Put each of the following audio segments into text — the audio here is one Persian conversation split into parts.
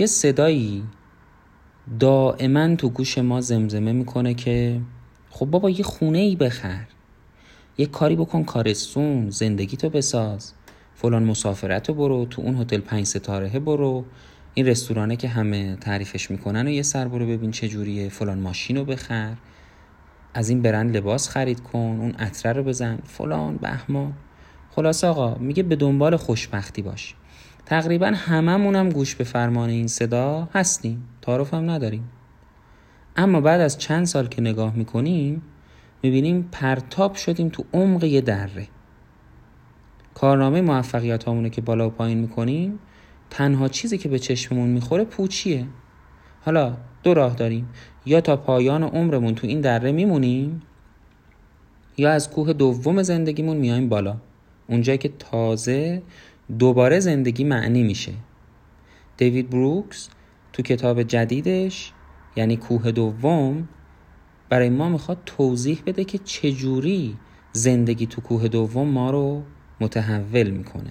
یه صدایی دائما تو گوش ما زمزمه می‌کنه که خب بابا یه خونه ای بخر. یه کاری بکن کارستون زندگی تو بساز. فلان مسافرت رو برو تو اون هتل پنج ستاره برو. این رستورانه که همه تعریفش می‌کنن و یه سر برو ببین چه جوریه فلان ماشین رو بخر. از این برند لباس خرید کن اون عطره رو بزن. فلان بهمان. خلاص آقا میگه به دنبال خوشبختی باش. تقریبا هممونم گوش به فرمان این صدا هستیم. تعارف هم نداریم. اما بعد از چند سال که نگاه می‌کنیم می‌بینیم پرتاب شدیم تو عمق یه دره. کارنامه موفقیت همونه که بالا و پایین می‌کنیم تنها چیزی که به چشممون می‌خوره پوچیه. حالا دو راه داریم. یا تا پایان عمرمون تو این دره میمونیم یا از کوه دوم زندگیمون میایم بالا. اونجایی که تازه دوباره زندگی معنی میشه. دیوید بروکس تو کتاب جدیدش یعنی کوه دوم برای ما می‌خواد توضیح بده که چجوری زندگی تو کوه دوم ما رو متحول می‌کنه.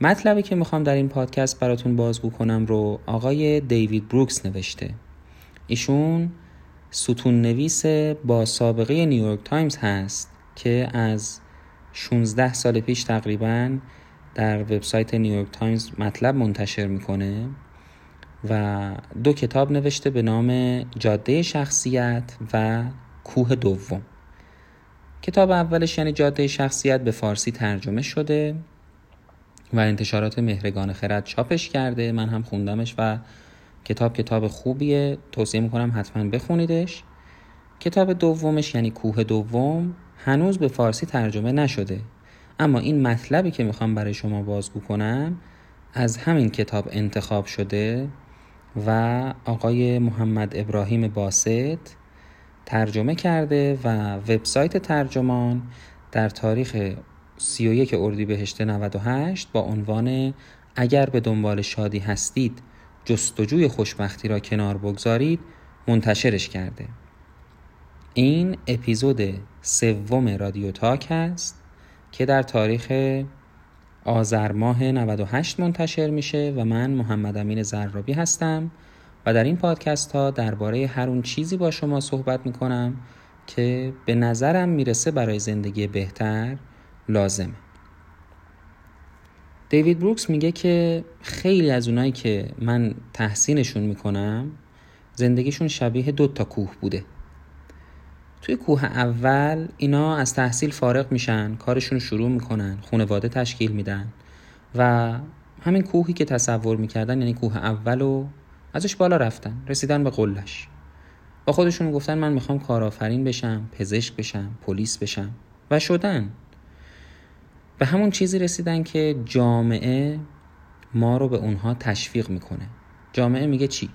مطلبی که می‌خوام در این پادکست براتون بازگو کنم رو آقای دیوید بروکس نوشته. ایشون ستون نویس با سابقه نیویورک تایمز هست که از 16 سال پیش تقریبا در وبسایت نیویورک تایمز مطلب منتشر می‌کنه و دو کتاب نوشته به نام جاده شخصیت و کوه دوم. کتاب اولش یعنی جاده شخصیت به فارسی ترجمه شده و انتشارات مهرگان خرد چاپش کرده. من هم خوندمش و کتاب کتاب خوبیه. توصیه می‌کنم حتما بخونیدش. کتاب دومش یعنی کوه دوم هنوز به فارسی ترجمه نشده. اما این مطلبی که می‌خوام برای شما بازگو کنم از همین کتاب انتخاب شده و آقای محمد ابراهیم باست ترجمه کرده و وبسایت ترجمان در تاریخ 31 اردیبهشت 98 با عنوان اگر به دنبال شادی هستید جستجوی خوشبختی را کنار بگذارید منتشرش کرده. این اپیزود سوم رادیو تاک است که در تاریخ آذر ماه 98 منتشر میشه و من محمد امین زرابی هستم و در این پادکست ها درباره هر اون چیزی با شما صحبت می‌کنم که به نظرم می‌رسه برای زندگی بهتر لازمه. دیوید بروکس میگه که خیلی از اونایی که من تحسینشون می‌کنم زندگیشون شبیه دو تا کوه بوده. توی کوه اول اینا از تحصیل فارغ میشن کارشون شروع می‌کنن خانواده تشکیل میدن و همین کوهی که تصور می‌کردن یعنی کوه اول و ازش بالا رفتن رسیدن به قلش با خودشون گفتن من می‌خوام کارآفرین بشم پزشک بشم پلیس بشم و شدن. به همون چیزی رسیدن که جامعه ما رو به اونها تشویق می‌کنه. جامعه میگه چی؟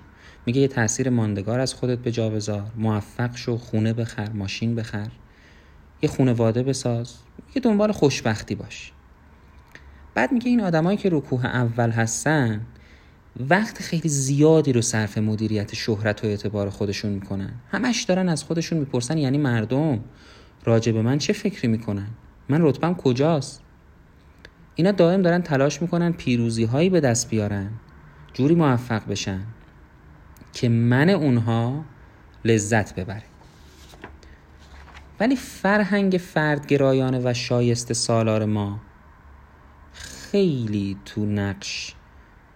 میگه یه تاثیر ماندگار از خودت به جا بذار موفق شو خونه بخر ماشین بخر. یه خونواده بساز. یه دنبال خوشبختی باش. بعد میگه این آدمایی که رو کوه اول هستن وقت خیلی زیادی رو صرف مدیریت شهرت و اعتبار خودشون می‌کنن. همش دارن از خودشون می‌پرسن یعنی مردم راجع به من چه فکری می‌کنن؟ من رتبم کجاست؟ اینا دائم دارن تلاش می‌کنن پیروزی هایی به دست بیارن. جوری موفق بشن. که من اونها لذت ببره ولی فرهنگ فردگرایانه و شایسته سالار ما خیلی تو نقش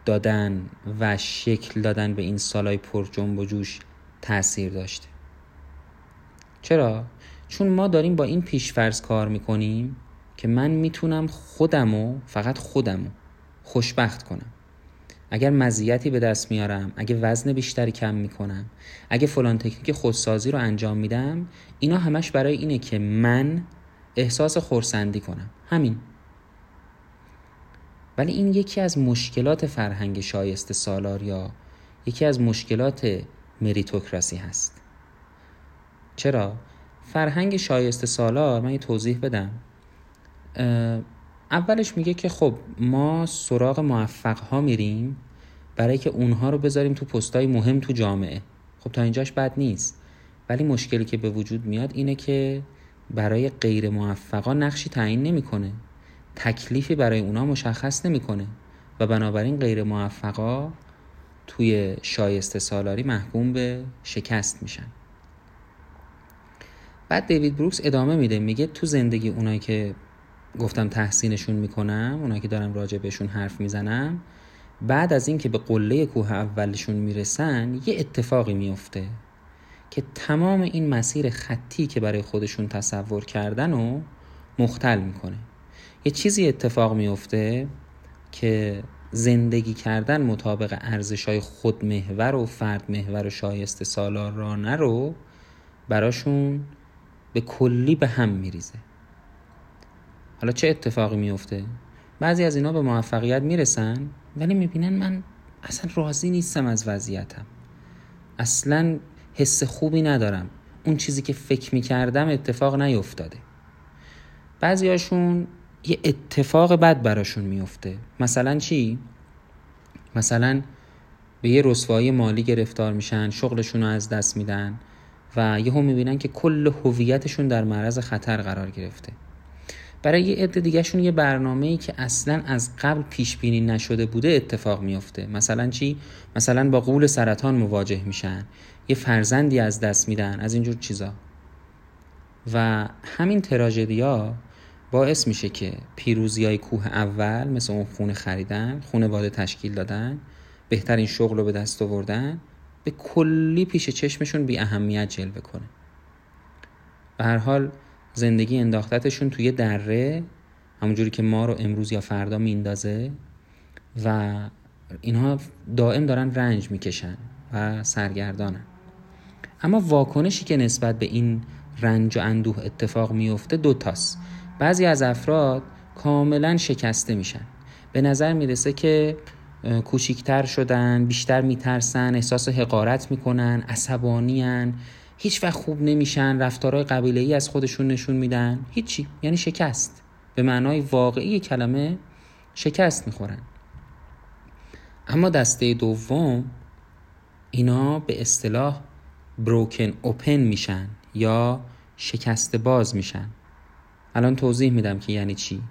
دادن و شکل دادن به این سالای پر جنب و جوش تاثیر داشته. چرا؟ چون ما داریم با این پیشفرض کار می‌کنیم که من می‌تونم خودمو فقط خودمو خوشبخت کنم. اگر مزیتی به دست میارم اگه وزن بیشتری کم می‌کنم اگه فلان تکنیک خودسازی رو انجام میدم اینا همش برای اینه که من احساس خورسندی کنم. همین. ولی این یکی از مشکلات فرهنگ شایسته سالار یا یکی از مشکلات مریتوکراسی هست. چرا؟ فرهنگ شایسته سالار من یه توضیح بدم. اولش میگه که خب ما سراغ موفق ها میریم برای که اونها رو بذاریم تو پستای مهم تو جامعه. خب تا اینجاش بد نیست. ولی مشکلی که به وجود میاد اینه که برای غیر موفقا نقشی تعیین نمی‌کنه. تکلیفی برای اونا مشخص نمی‌کنه. و بنابراین غیر موفقا توی شایسته سالاری محکوم به شکست میشن. بعد دیوید بروکس ادامه میده. میگه تو زندگی اونایی که گفتم تحسینشون می‌کنم اونایی که دارم راجع بهشون حرف می‌زنم. بعد از اینکه به قله کوه اولشون می‌رسن یه اتفاقی میفته که تمام این مسیر خطی که برای خودشون تصور کردن و مختل می‌کنه. یه چیزی اتفاق میفته که زندگی کردن مطابق ارزش های خودمحور و فرد محور و شایسته سالارانه رو براشون به کلی به هم میریزه. حالا چه اتفاقی میفته؟ بعضی از اینا به موفقیت می‌رسن ولی می‌بینن من اصلا راضی نیستم از وضعیتم. اصلا حس خوبی ندارم. اون چیزی که فکر می‌کردم اتفاق نیفتاده بعضی هاشون یه اتفاق بد براشون میفته مثلا چی؟ مثلا به یه رسوایی مالی گرفتار میشن شغلشون رو از دست میدن و یهو می‌بینن که کل هویتشون در معرض خطر قرار گرفته. برای یه عده دیگهشون یه برنامه ای که اصلا از قبل پیش بینی نشده بوده اتفاق میفته مثلا چی؟ مثلا با قول سرطان مواجه میشن. یه فرزندی از دست میدن از اینجور چیزا. و همین تراژدیا باعث میشه که پیروزی های کوه اول مثل اون خونه خریدن خونه باده تشکیل دادن بهترین شغل رو به دست آوردن به کلی پیش چشمشون بی اهمیت جلوه کنه. به هر حال زندگی انداختتشون توی دره همونجوری که ما رو امروز یا فردا میندازه و اینها دائم دارن رنج می‌کشن و سرگردانن. اما واکنشی که نسبت به این رنج و اندوه اتفاق میفته دوتاست بعضی از افراد کاملا شکسته میشن. به نظر می‌رسه که کوچیکتر شدن بیشتر میترسن احساس حقارت می‌کنن عصبانیان هیچ وقت خوب نمیشن رفتارهای قبیله ای از خودشون نشون میدن. هیچی. یعنی شکست. به معنای واقعی کلمه شکست می‌خورن. اما دسته دوم اینا به اصطلاح بروکن اوپن میشن یا شکست باز میشن. الان توضیح میدم که یعنی چی.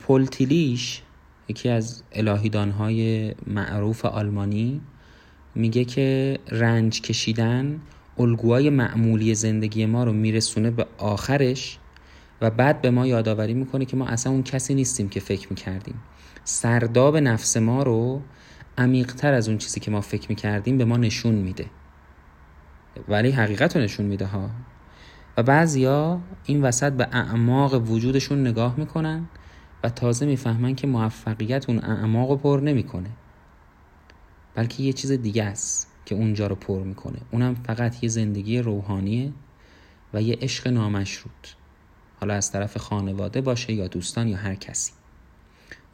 پولتیلیش یکی از الهیدانهای معروف آلمانی میگه که رنج کشیدن الگوهای معمولی زندگی ما رو میرسونه به آخرش و بعد به ما یادآوری می‌کنه که ما اصلا اون کسی نیستیم که فکر می‌کردیم. سرداب نفس ما رو عمیقتر از اون چیزی که ما فکر می‌کردیم به ما نشون میده. ولی حقیقت رو نشون میده ها. و بعضیا این وسط به اعماق وجودشون نگاه می‌کنن و تازه می‌فهمن که موفقیت اون اعماق رو پر نمی‌کنه. بلکه یه چیز دیگه است که اونجا رو پر می‌کنه. اونم فقط یه زندگی روحانیه و یه عشق نامشروط. حالا از طرف خانواده باشه یا دوستان یا هر کسی.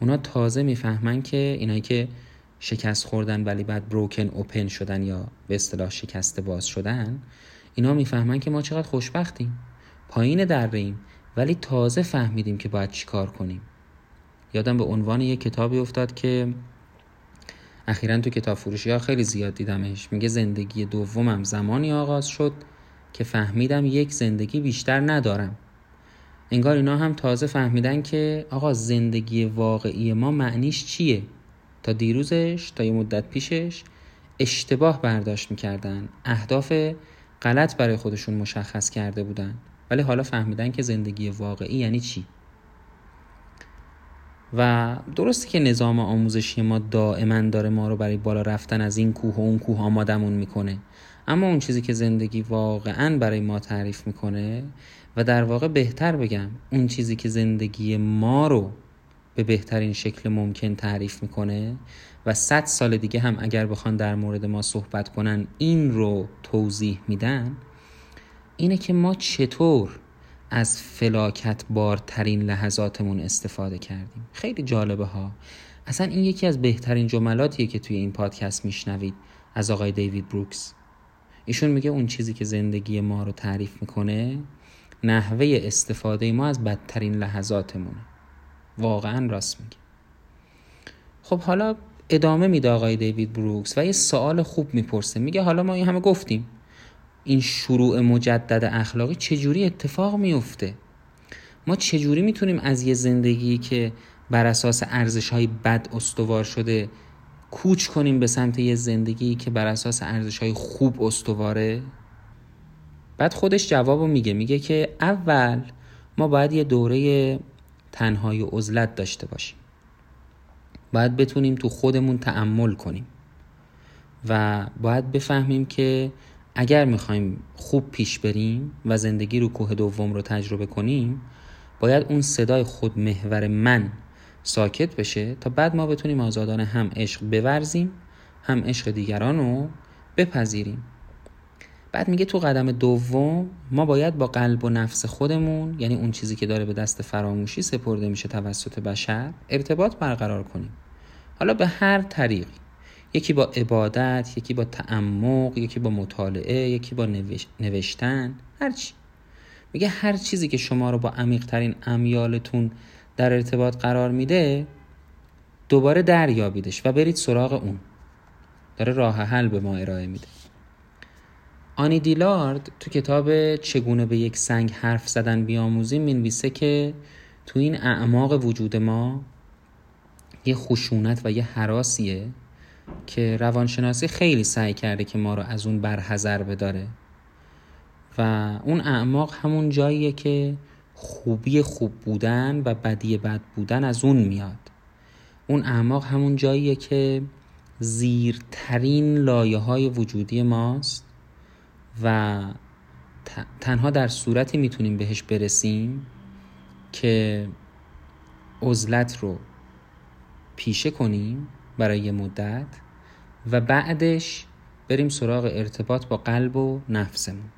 اونا تازه می‌فهمن که اینایی که شکست خوردن ولی بعد بروکن اوپن شدن یا به اصطلاح شکست باز شدن اینا می‌فهمن که ما چقدر خوشبختیم پایین دریم ولی تازه فهمیدیم که باید چیکار کنیم. یادم به عنوان یک کتابی افتاد که اخیرا تو کتاب فروشی ها خیلی زیاد دیدمش. میگه زندگی دومم زمانی آغاز شد که فهمیدم یک زندگی بیشتر ندارم. انگار اینا هم تازه فهمیدن که آقا زندگی واقعی ما معنیش چیه؟ تا دیروزش تا یه مدت پیشش اشتباه برداشت می‌کردن. اهداف غلط برای خودشون مشخص کرده بودن. ولی حالا فهمیدن که زندگی واقعی یعنی چی؟ و درسته که نظام آموزشی ما دائما داره ما رو برای بالا رفتن از این کوه و اون کوه آمادمون می‌کنه. اما اون چیزی که زندگی واقعا برای ما تعریف می‌کنه و در واقع بهتر بگم اون چیزی که زندگی ما رو به بهترین شکل ممکن تعریف می‌کنه و صد سال دیگه هم اگر بخوان در مورد ما صحبت کنن این رو توضیح میدن اینه که ما چطور از فلاکت بارترین لحظاتمون استفاده کردیم. خیلی جالبه ها. اصلا این یکی از بهترین جملاتیه که توی این پادکست میشنوید از آقای دیوید بروکس. ایشون میگه اون چیزی که زندگی ما رو تعریف می‌کنه نحوه استفاده ما از بدترین لحظاتمونه. واقعا راست میگه. خب حالا ادامه میده آقای دیوید بروکس و یه سوال خوب می‌پرسه. میگه حالا ما این همه گفتیم. این شروع مجدد اخلاقی چجوری اتفاق میفته ما چجوری می‌تونیم از یه زندگی که بر اساس ارزش های بد استوار شده کوچ کنیم به سمت یه زندگی که بر اساس ارزش های خوب استواره؟ بعد خودش جواب میگه. میگه که اول ما باید یه دوره تنهایی و عزلت داشته باشیم. باید بتونیم تو خودمون تعمل کنیم و باید بفهمیم که اگر می‌خوایم خوب پیش بریم و زندگی رو کوه دوم رو تجربه کنیم باید اون صدای خود محور من ساکت بشه تا بعد ما بتونیم آزادانه هم عشق بورزیم هم عشق دیگران رو بپذیریم. بعد میگه تو قدم دوم ما باید با قلب و نفس خودمون یعنی اون چیزی که داره به دست فراموشی سپرده میشه توسط بشر ارتباط برقرار کنیم. حالا به هر طریقی. یکی با عبادت یکی با تعمق یکی با مطالعه یکی با نوشتن هرچی میگه هر چیزی که شما رو با عمیقترین امیالتون در ارتباط قرار میده دوباره دریابیدش و برید سراغ اون. داره راه حل به ما ارائه میده. آنی دیلارد تو کتاب چگونه به یک سنگ حرف زدن بیاموزیم می‌نویسه که تو این اعماق وجود ما یه خشونت و یه حراسیه. که روانشناسی خیلی سعی کرده که ما رو از اون برحضر بداره. و اون اعماق همون جاییه که خوبی خوب بودن و بدی بد بودن از اون میاد. اون اعماق همون جاییه که زیرترین لایه های وجودی ماست و تنها در صورتی می‌تونیم بهش برسیم که عزلت رو پیشه کنیم برای مدت و بعدش بریم سراغ ارتباط با قلب و نفسمون.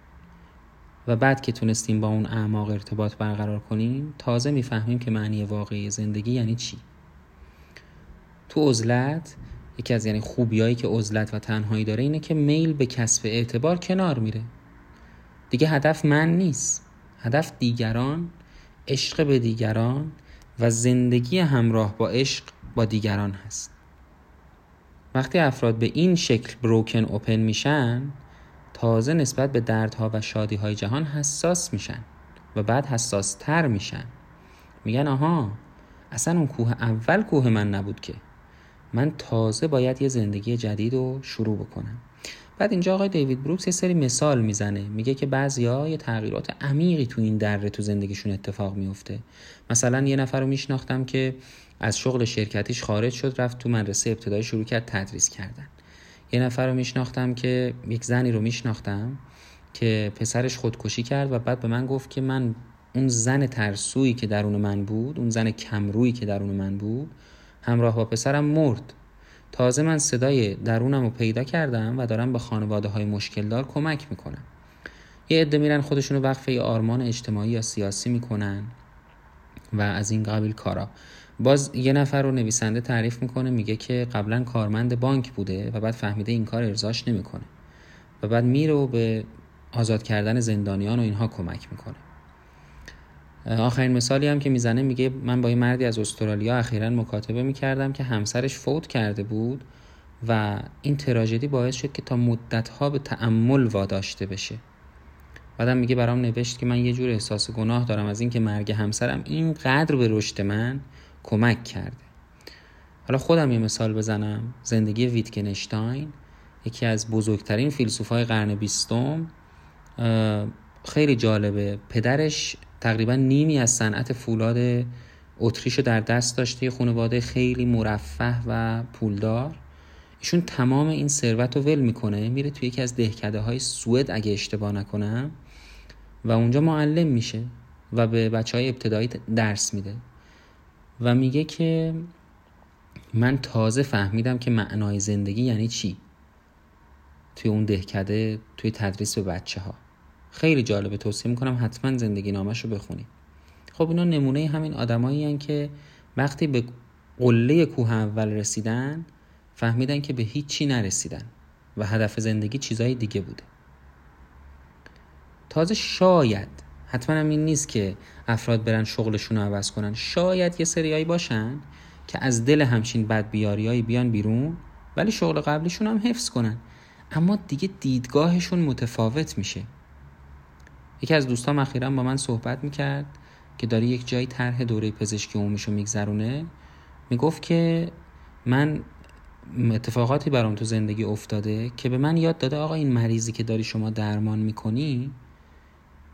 و بعد که تونستیم با اون اعماق ارتباط برقرار کنیم تازه می‌فهمیم که معنی واقعی زندگی یعنی چی. تو عزلت یکی از یعنی خوبیایی که عزلت و تنهایی داره اینه که میل به کسب اعتبار کنار میره. دیگه هدف من نیست. هدف دیگران عشق به دیگران و زندگی همراه با عشق با دیگران هست. وقتی افراد به این شکل بروکن اوپن میشن تازه نسبت به دردها و شادیهای جهان حساس میشن و بعد حساس تر میشن. میگن آها اصلا اون کوه اول کوه من نبود که. من تازه باید یه زندگی جدید رو شروع بکنم. بعد اینجا آقای دیوید بروکس یه سری مثال می‌زنه. میگه که بعضیا یه تغییرات عمیقی تو این دره تو زندگیشون اتفاق میفته. مثلا یه نفر رو میشناختم که از شغل شرکتیش خارج شد رفت تو مدرسه ابتدایی شروع کرد تدریس کردن. یه نفر رو میشناختم که یک زنی رو میشناختم که پسرش خودکشی کرد و بعد به من گفت که من اون زن ترسویی که درون من بود اون زن کمرویی که درون من بود همراه با پسرم مرد. تازه من صدای درونم رو پیدا کردم و دارم به خانواده های مشکل دار کمک می‌کنم. یه عده میرن خودشونو وقفه آرمان اجتماعی یا سیاسی می‌کنن و از این قبیل کارا. باز یه نفر رو نویسنده تعریف می‌کنه میگه که قبلا کارمند بانک بوده و بعد فهمیده این کار ارزاش نمی‌کنه. و بعد میره و به آزاد کردن زندانیان و اینها کمک می‌کنه. آخرین مثالی هم که می‌زنه میگه من با یه مردی از استرالیا اخیرا مکاتبه می‌کردم که همسرش فوت کرده بود و این تراژدی باعث شد که تا مدتها به تعمل واداشته بشه. بعدم میگه برام نوشت که من یه جور احساس گناه دارم از اینکه مرگ همسرم اینقدر به رشد من کمک کرده. حالا خودم یه مثال بزنم. زندگی ویتگنشتاین یکی از بزرگترین فیلسوفای قرن بیستم خیلی جالبه. پدرش تقریبا نیمی از صنعت فولاد اتریش در دست داشته. یه خانواده خیلی مرفه و پولدار. ایشون تمام این ثروت رو ول می‌کنه. میره توی یکی از دهکده های سوئد اگه اشتباه نکنم. و اونجا معلم میشه و به بچه های ابتدایی درس میده. و میگه که من تازه فهمیدم که معنای زندگی یعنی چی؟ توی اون دهکده توی تدریس به بچه ها خیلی جالبه توصیه می‌کنم حتما زندگی نامش رو بخونید خب اینا نمونه همین آدمایی که وقتی به قله کوه اول رسیدن فهمیدن که به هیچی نرسیدن و هدف زندگی چیزای دیگه بوده. تازه شاید حتما هم این نیست که افراد برن شغلشون رو عوض کنن. شاید یه سریایی باشن که از دل همچین بدبیاریایی بیان بیرون ولی شغل قبلیشون هم حفظ کنن. اما دیگه دیدگاهشون متفاوت میشه. یکی از دوستام اخیرا با من صحبت می‌کرد که داره یک جایی طرح دوره پزشکی عمومیشو میگذرونه. می‌گفت که من اتفاقاتی برام تو زندگی افتاده که به من یاد داده آقا این مریضی که داری شما درمان می‌کنی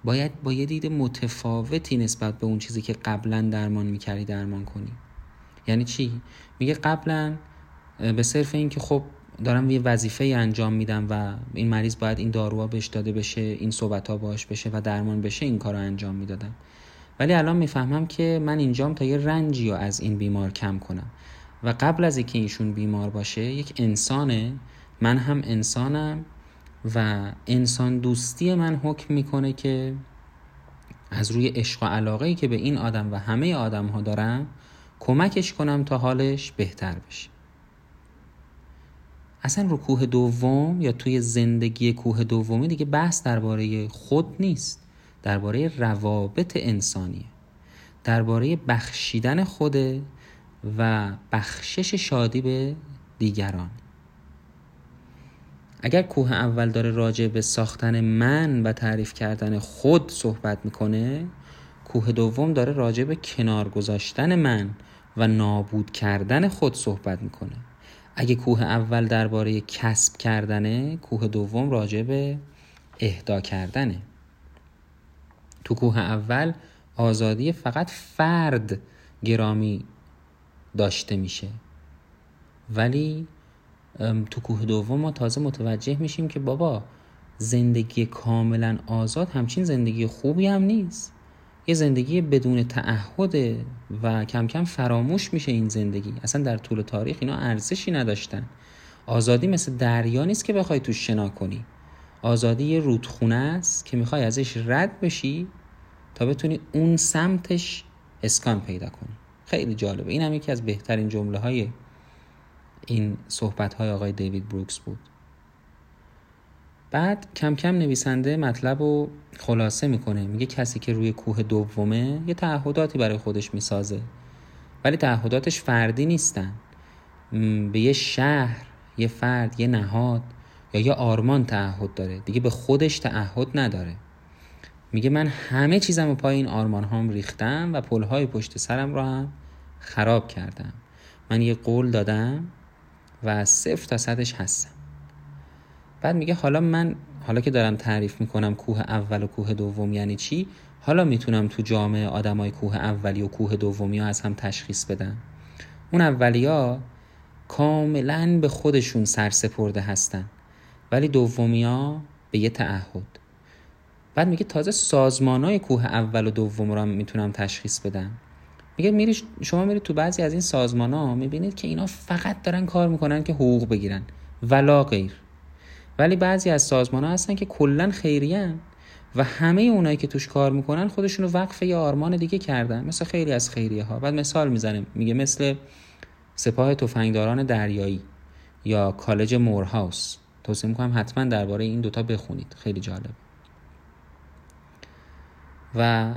باید با یه دید متفاوتی نسبت به اون چیزی که قبلا درمان می‌کردی درمان کنی. یعنی چی؟ میگه قبلا به صرف این که خب دارم یه وظیفه انجام میدم و این مریض باید این داروها بهش داده بشه این صحبت ها باش بشه و درمان بشه این کار انجام می‌دادم. ولی الان می‌فهمم که من اینجام تا یه رنجی رو از این بیمار کم کنم. و قبل از اینکه ایشون بیمار باشه یک انسانه. من هم انسانم. و انسان دوستی من حکم می‌کنه که از روی عشق و علاقه که به این آدم و همه آدم ها دارم کمکش کنم تا حالش بهتر بشه. اصلا رو کوه دوم یا توی زندگی کوه دومی دیگه بحث درباره خود نیست درباره روابط انسانیه. درباره بخشیدن خوده و بخشش شادی به دیگران. اگر کوه اول داره راجع به ساختن من و تعریف کردن خود صحبت می‌کنه کوه دوم داره راجع به کنار گذاشتن من و نابود کردن خود صحبت می‌کنه. اگه کوه اول درباره کسب کردنه کوه دوم راجع به اهدا کردنه. تو کوه اول آزادی فقط فرد گرامی داشته میشه. ولی تو کوه دوم ما تازه متوجه میشیم که بابا زندگی کاملا آزاد همچین زندگی خوبی هم نیست. یه زندگی بدون تعهد و کم کم فراموش میشه این زندگی. اصلا در طول تاریخ اینا ارزشی نداشتن. آزادی مثل دریا نیست که بخوای تو شنا کنی. آزادی یه رودخونه است که می‌خوای ازش رد بشی تا بتونی اون سمتش اسکان پیدا کنی. خیلی جالبه. این هم یکی از بهترین جمله های این صحبت های آقای دیوید بروکس بود. بعد کم کم نویسنده مطلب رو خلاصه می‌کنه. میگه کسی که روی کوه دومه یه تعهداتی برای خودش می‌سازه. ولی تعهداتش فردی نیستن. به یه شهر یه فرد یه نهاد یا یه آرمان تعهد داره. دیگه به خودش تعهد نداره. میگه من همه چیزم رو پای این آرمان هام ریختم و پلهای پشت سرم رو هم خراب کردم. من یه قول دادم. و صفر تا صدش هستم. بعد میگه حالا من حالا که دارم تعریف می‌کنم کوه اول و کوه دوم یعنی چی حالا می‌تونم تو جامعه آدمای کوه اولی و کوه دومی ها از هم تشخیص بدم. اون اولیا کاملا به خودشون سرسپرده هستن ولی دومی ها به یه تعهد. بعد میگه تازه سازمان های کوه اول و دوم رو می‌تونم تشخیص بدم. میگه میری شما میرید تو بعضی از این سازمان ها می‌بینید که اینا فقط دارن کار می‌کنن که حقوق بگیرن. ولا غیر. ولی بعضی از سازمان ها هستن که کلا خیریان و همه اونایی که توش کار می‌کنن خودشونو وقف یه آرمان دیگه کردن. مثل خیلی از خیریه ها بعد مثال می‌زنه. میگه مثل سپاه تفنگداران دریایی یا کالج مورهاوس. توصیه می‌کنم حتما درباره این دوتا بخونید. خیلی جالب. و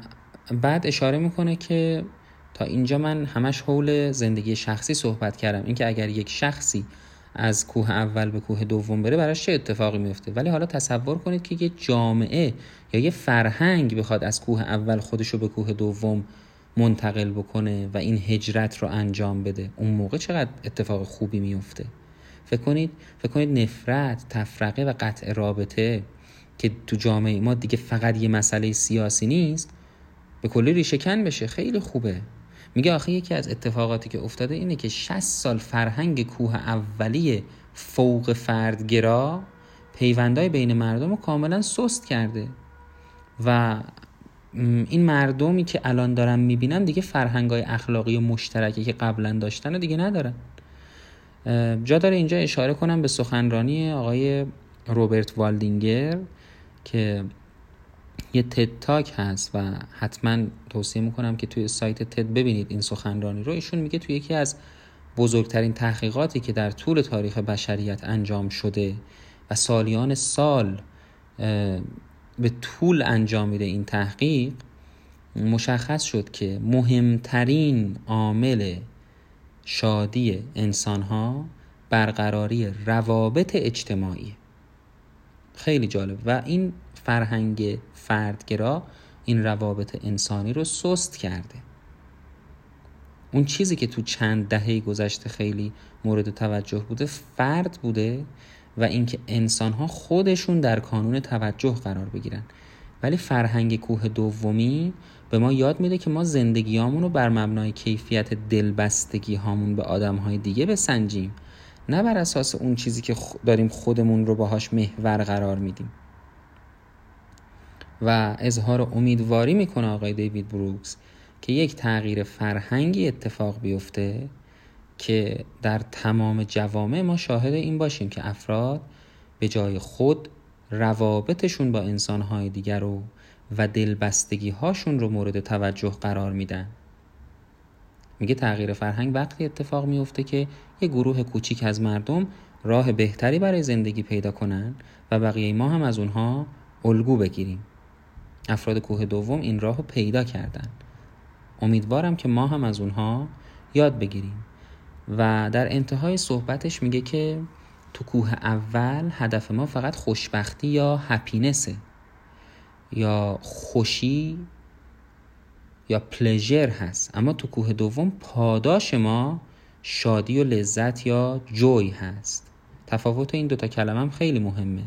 بعد اشاره می‌کنه که تا اینجا من همش حول زندگی شخصی صحبت کردم. اینکه اگر یک شخصی از کوه اول به کوه دوم بره براش چه اتفاقی میفته؟ ولی حالا تصور کنید که یه جامعه یا یه فرهنگ بخواد از کوه اول خودش رو به کوه دوم منتقل بکنه و این هجرت رو انجام بده اون موقع چقدر اتفاق خوبی میفته؟ فکر کنید فکر کنید نفرت تفرقه و قطع رابطه که تو جامعه ما دیگه فقط یه مسئله سیاسی نیست به کلی ریشهکن بشه. خیلی خوبه. میگه آخه یکی از اتفاقاتی که افتاده اینه که 60 سال فرهنگ کوه اولی فوق فردگرا پیوندهای بین مردم رو کاملا سست کرده. و این مردمی که الان دارم می‌بینم دیگه فرهنگ های اخلاقی و مشترکی که قبلا داشتن دیگه ندارن. جا داره اینجا اشاره کنم به سخنرانی آقای روبرت والدینگر که یه تد تاک هست و حتما توصیه می‌کنم که توی سایت تد ببینید این سخنرانی رو. ایشون میگه توی یکی از بزرگترین تحقیقاتی که در طول تاریخ بشریت انجام شده و سالیان سال به طول انجام میده این تحقیق مشخص شد که مهمترین عامل شادی انسان ها برقراری روابط اجتماعی. خیلی جالب. و این فرهنگ فردگرا این روابط انسانی رو سست کرده. اون چیزی که تو چند دهه گذشته خیلی مورد توجه بوده فرد بوده و اینکه انسان ها خودشون در کانون توجه قرار بگیرن. ولی فرهنگ کوه دومی به ما یاد میده که ما زندگیامون رو بر مبنای کیفیت دلبستگی هامون به آدم های دیگه بسنجیم. نه بر اساس اون چیزی که داریم خودمون رو باهاش محور قرار میدیم. و اظهار امیدواری می‌کنه آقای دیوید بروکس که یک تغییر فرهنگی اتفاق بیفته که در تمام جوامع ما شاهد این باشیم که افراد به جای خود روابطشون با انسانهای دیگر رو و دلبستگی هاشون رو مورد توجه قرار میدن. میگه تغییر فرهنگ وقتی اتفاق میفته که یه گروه کوچیک از مردم راه بهتری برای زندگی پیدا کنن و بقیه ما هم از اونها الگو بگیریم. افراد کوه دوم این راه رو پیدا کردن. امیدوارم که ما هم از اونها یاد بگیریم. و در انتهای صحبتش میگه که تو کوه اول هدف ما فقط خوشبختی یا هپینسه یا خوشی یا پلژر هست. اما تو کوه دوم پاداش ما شادی و لذت یا جوی هست. تفاوت این دوتا کلمه هم خیلی مهمه.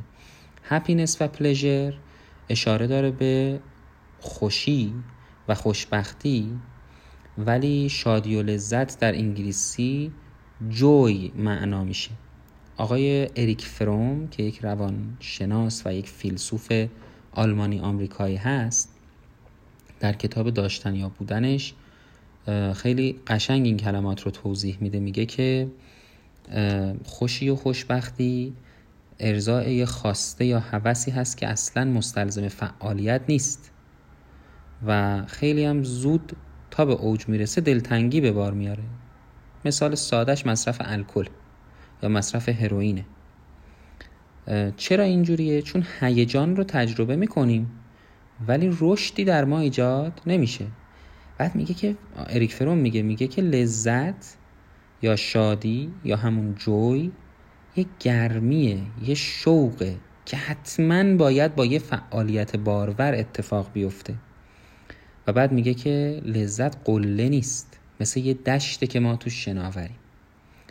هپینس و پلژر اشاره داره به خوشی و خوشبختی ولی شادی و لذت در انگلیسی جوی معنا میشه. آقای اریک فروم که یک روانشناس و یک فیلسوف آلمانی آمریکایی هست در کتاب داشتن یا بودنش خیلی قشنگ این کلمات رو توضیح میده. میگه که خوشی و خوشبختی ارزای یه خواسته یا هوسی هست که اصلا مستلزم فعالیت نیست. و خیلی هم زود تا به اوج می‌رسه دلتنگی به بار میاره. مثال سادش مصرف الکل یا مصرف هروئینه. چرا اینجوریه؟ چون هیجان رو تجربه می‌کنیم ولی رشدی در ما ایجاد نمیشه. بعد میگه که اریک فروم میگه میگه که لذت یا شادی یا همون جوی یه گرمیه یه شوقه که حتما باید با یه فعالیت بارور اتفاق بیفته. و بعد میگه که لذت قله نیست مثل یه دشته که ما توش شناوریم.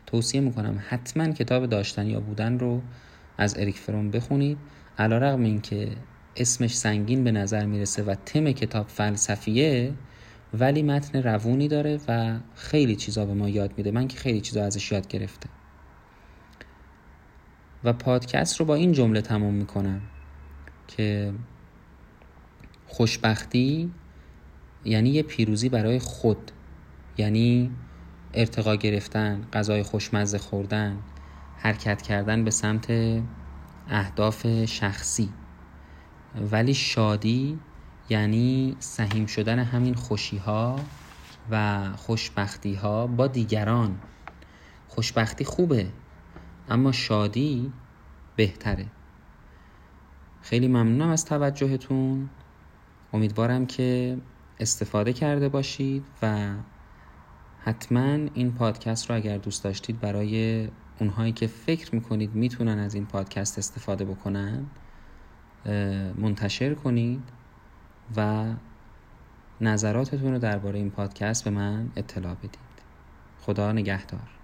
توصیه می‌کنم حتما کتاب داشتن یا بودن رو از اریک فروم بخونید. علا رقم این که اسمش سنگین به نظر می‌رسه و تم کتاب فلسفیه ولی متن روونی داره و خیلی چیزا به ما یاد میده. من که خیلی چیزا ازش یاد گرفته و پادکست رو با این جمله تموم می‌کنم که خوشبختی یعنی یه پیروزی برای خود یعنی ارتقا گرفتن غذای خوشمزه خوردن حرکت کردن به سمت اهداف شخصی. ولی شادی یعنی سهیم شدن همین خوشی ها و خوشبختی ها با دیگران. خوشبختی خوبه. اما شادی بهتره. خیلی ممنونم از توجهتون. امیدوارم که استفاده کرده باشید و حتما این پادکست رو اگر دوست داشتید برای اونهایی که فکر می‌کنید می‌تونن از این پادکست استفاده بکنن منتشر کنید و نظراتتون رو درباره این پادکست به من اطلاع بدید. خدا نگهدار.